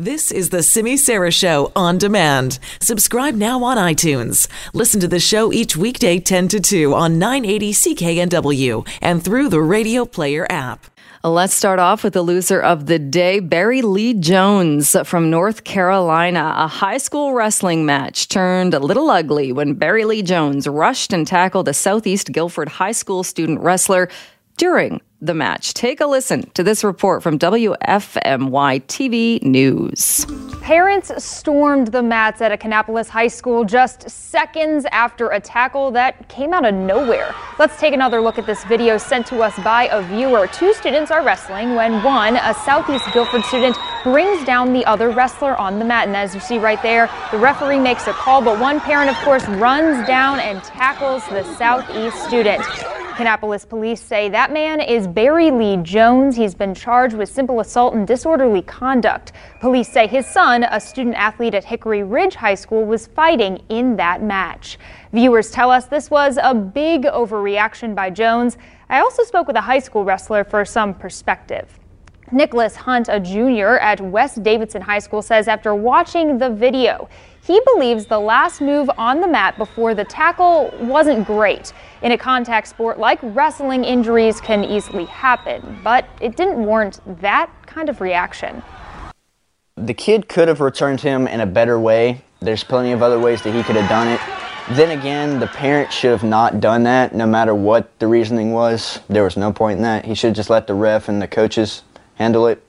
This is the Simi Sara Show on demand. Subscribe now on iTunes. Listen to the show each weekday 10 to 2 on 980 CKNW and through the Radio Player app. Let's start off with the loser of the day, Barry Lee Jones from North Carolina. A high school wrestling match turned a little ugly when Barry Lee Jones rushed and tackled a Southeast Guilford High School student wrestler during the match. Take a listen to this report from WFMY TV News. Parents stormed the mats at a Kannapolis high school just seconds after a tackle that came out of nowhere. Let's take another look at this video sent to us by a viewer. Two students are wrestling when one, a Southeast Guilford student, brings down the other wrestler on the mat. And as you see right there, the referee makes a call, but one parent, of course, runs down and tackles the Southeast student. Kannapolis police say that man is Barry Lee Jones. He's been charged with simple assault and disorderly conduct. Police say his son, a student athlete at Hickory Ridge High School, was fighting in that match. Viewers tell us this was a big overreaction by Jones. I also spoke with a high school wrestler for some perspective. Nicholas Hunt, a junior at West Davidson High School, says after watching the video, he believes the last move on the mat before the tackle wasn't great. In a contact sport like wrestling, injuries can easily happen, but it didn't warrant that kind of reaction. The kid could have returned him in a better way. There's plenty of other ways that he could have done it. Then again, the parent should have not done that, no matter what the reasoning was. There was no point in that. He should have just let the ref and the coaches handle it.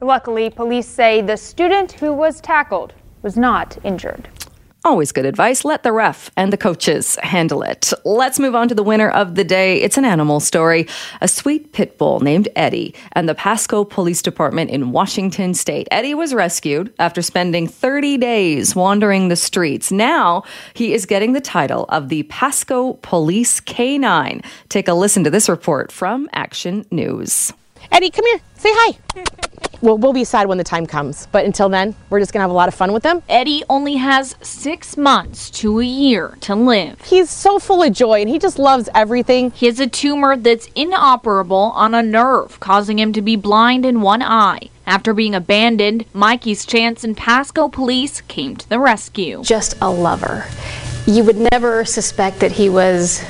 Luckily, police say the student who was tackled was not injured. Always good advice. Let the ref and the coaches handle it. Let's move on to the winner of the day. It's an animal story. A sweet pit bull named Eddie and the Pasco Police Department in Washington State. Eddie was rescued after spending 30 days wandering the streets. Now he is getting the title of the Pasco Police Canine. Take a listen to this report from Action News. Eddie, come here. Say hi. well, we'll be sad when the time comes, but until then, we're just going to have a lot of fun with him. Eddie only has six months to a year to live. He's so full of joy and he just loves everything. He has a tumor that's inoperable on a nerve, causing him to be blind in one eye. After being abandoned, Mikey's Chance and Pasco police came to the rescue. Just a lover. You would never suspect that he was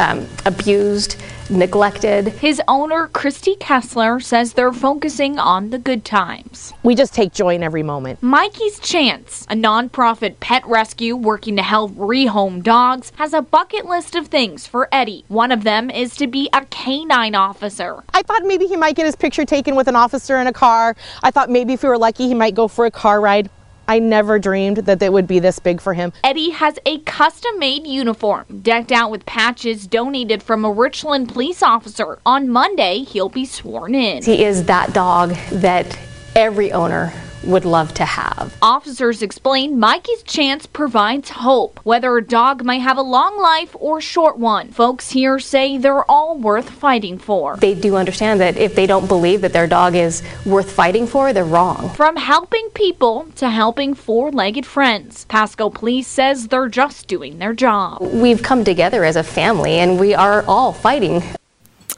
um, abused neglected. His owner, Christy Kessler, says they're focusing on the good times. We just take joy in every moment. Mikey's Chance, a nonprofit pet rescue working to help rehome dogs, has a bucket list of things for Eddie. One of them is to be a canine officer. I thought maybe he might get his picture taken with an officer in a car. I thought maybe if we were lucky, he might go for a car ride. I never dreamed that it would be this big for him. Eddie has a custom made uniform decked out with patches donated from a Richland police officer. On Monday, he'll be sworn in. He is that dog that every owner would love to have. Officers explain Mikey's chance provides hope, whether a dog may have a long life or short one. Folks here say they're all worth fighting for. They do understand that if they don't believe that their dog is worth fighting for, they're wrong. From helping people to helping four legged friends, Pasco Police says they're just doing their job. We've come together as a family and we are all fighting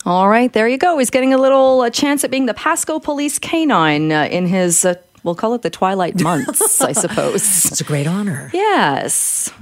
all right, there you go. He's getting a little a chance at being the Pasco Police Canine uh, in his uh, we'll call it the twilight months, I suppose. It's a great honor. Yes.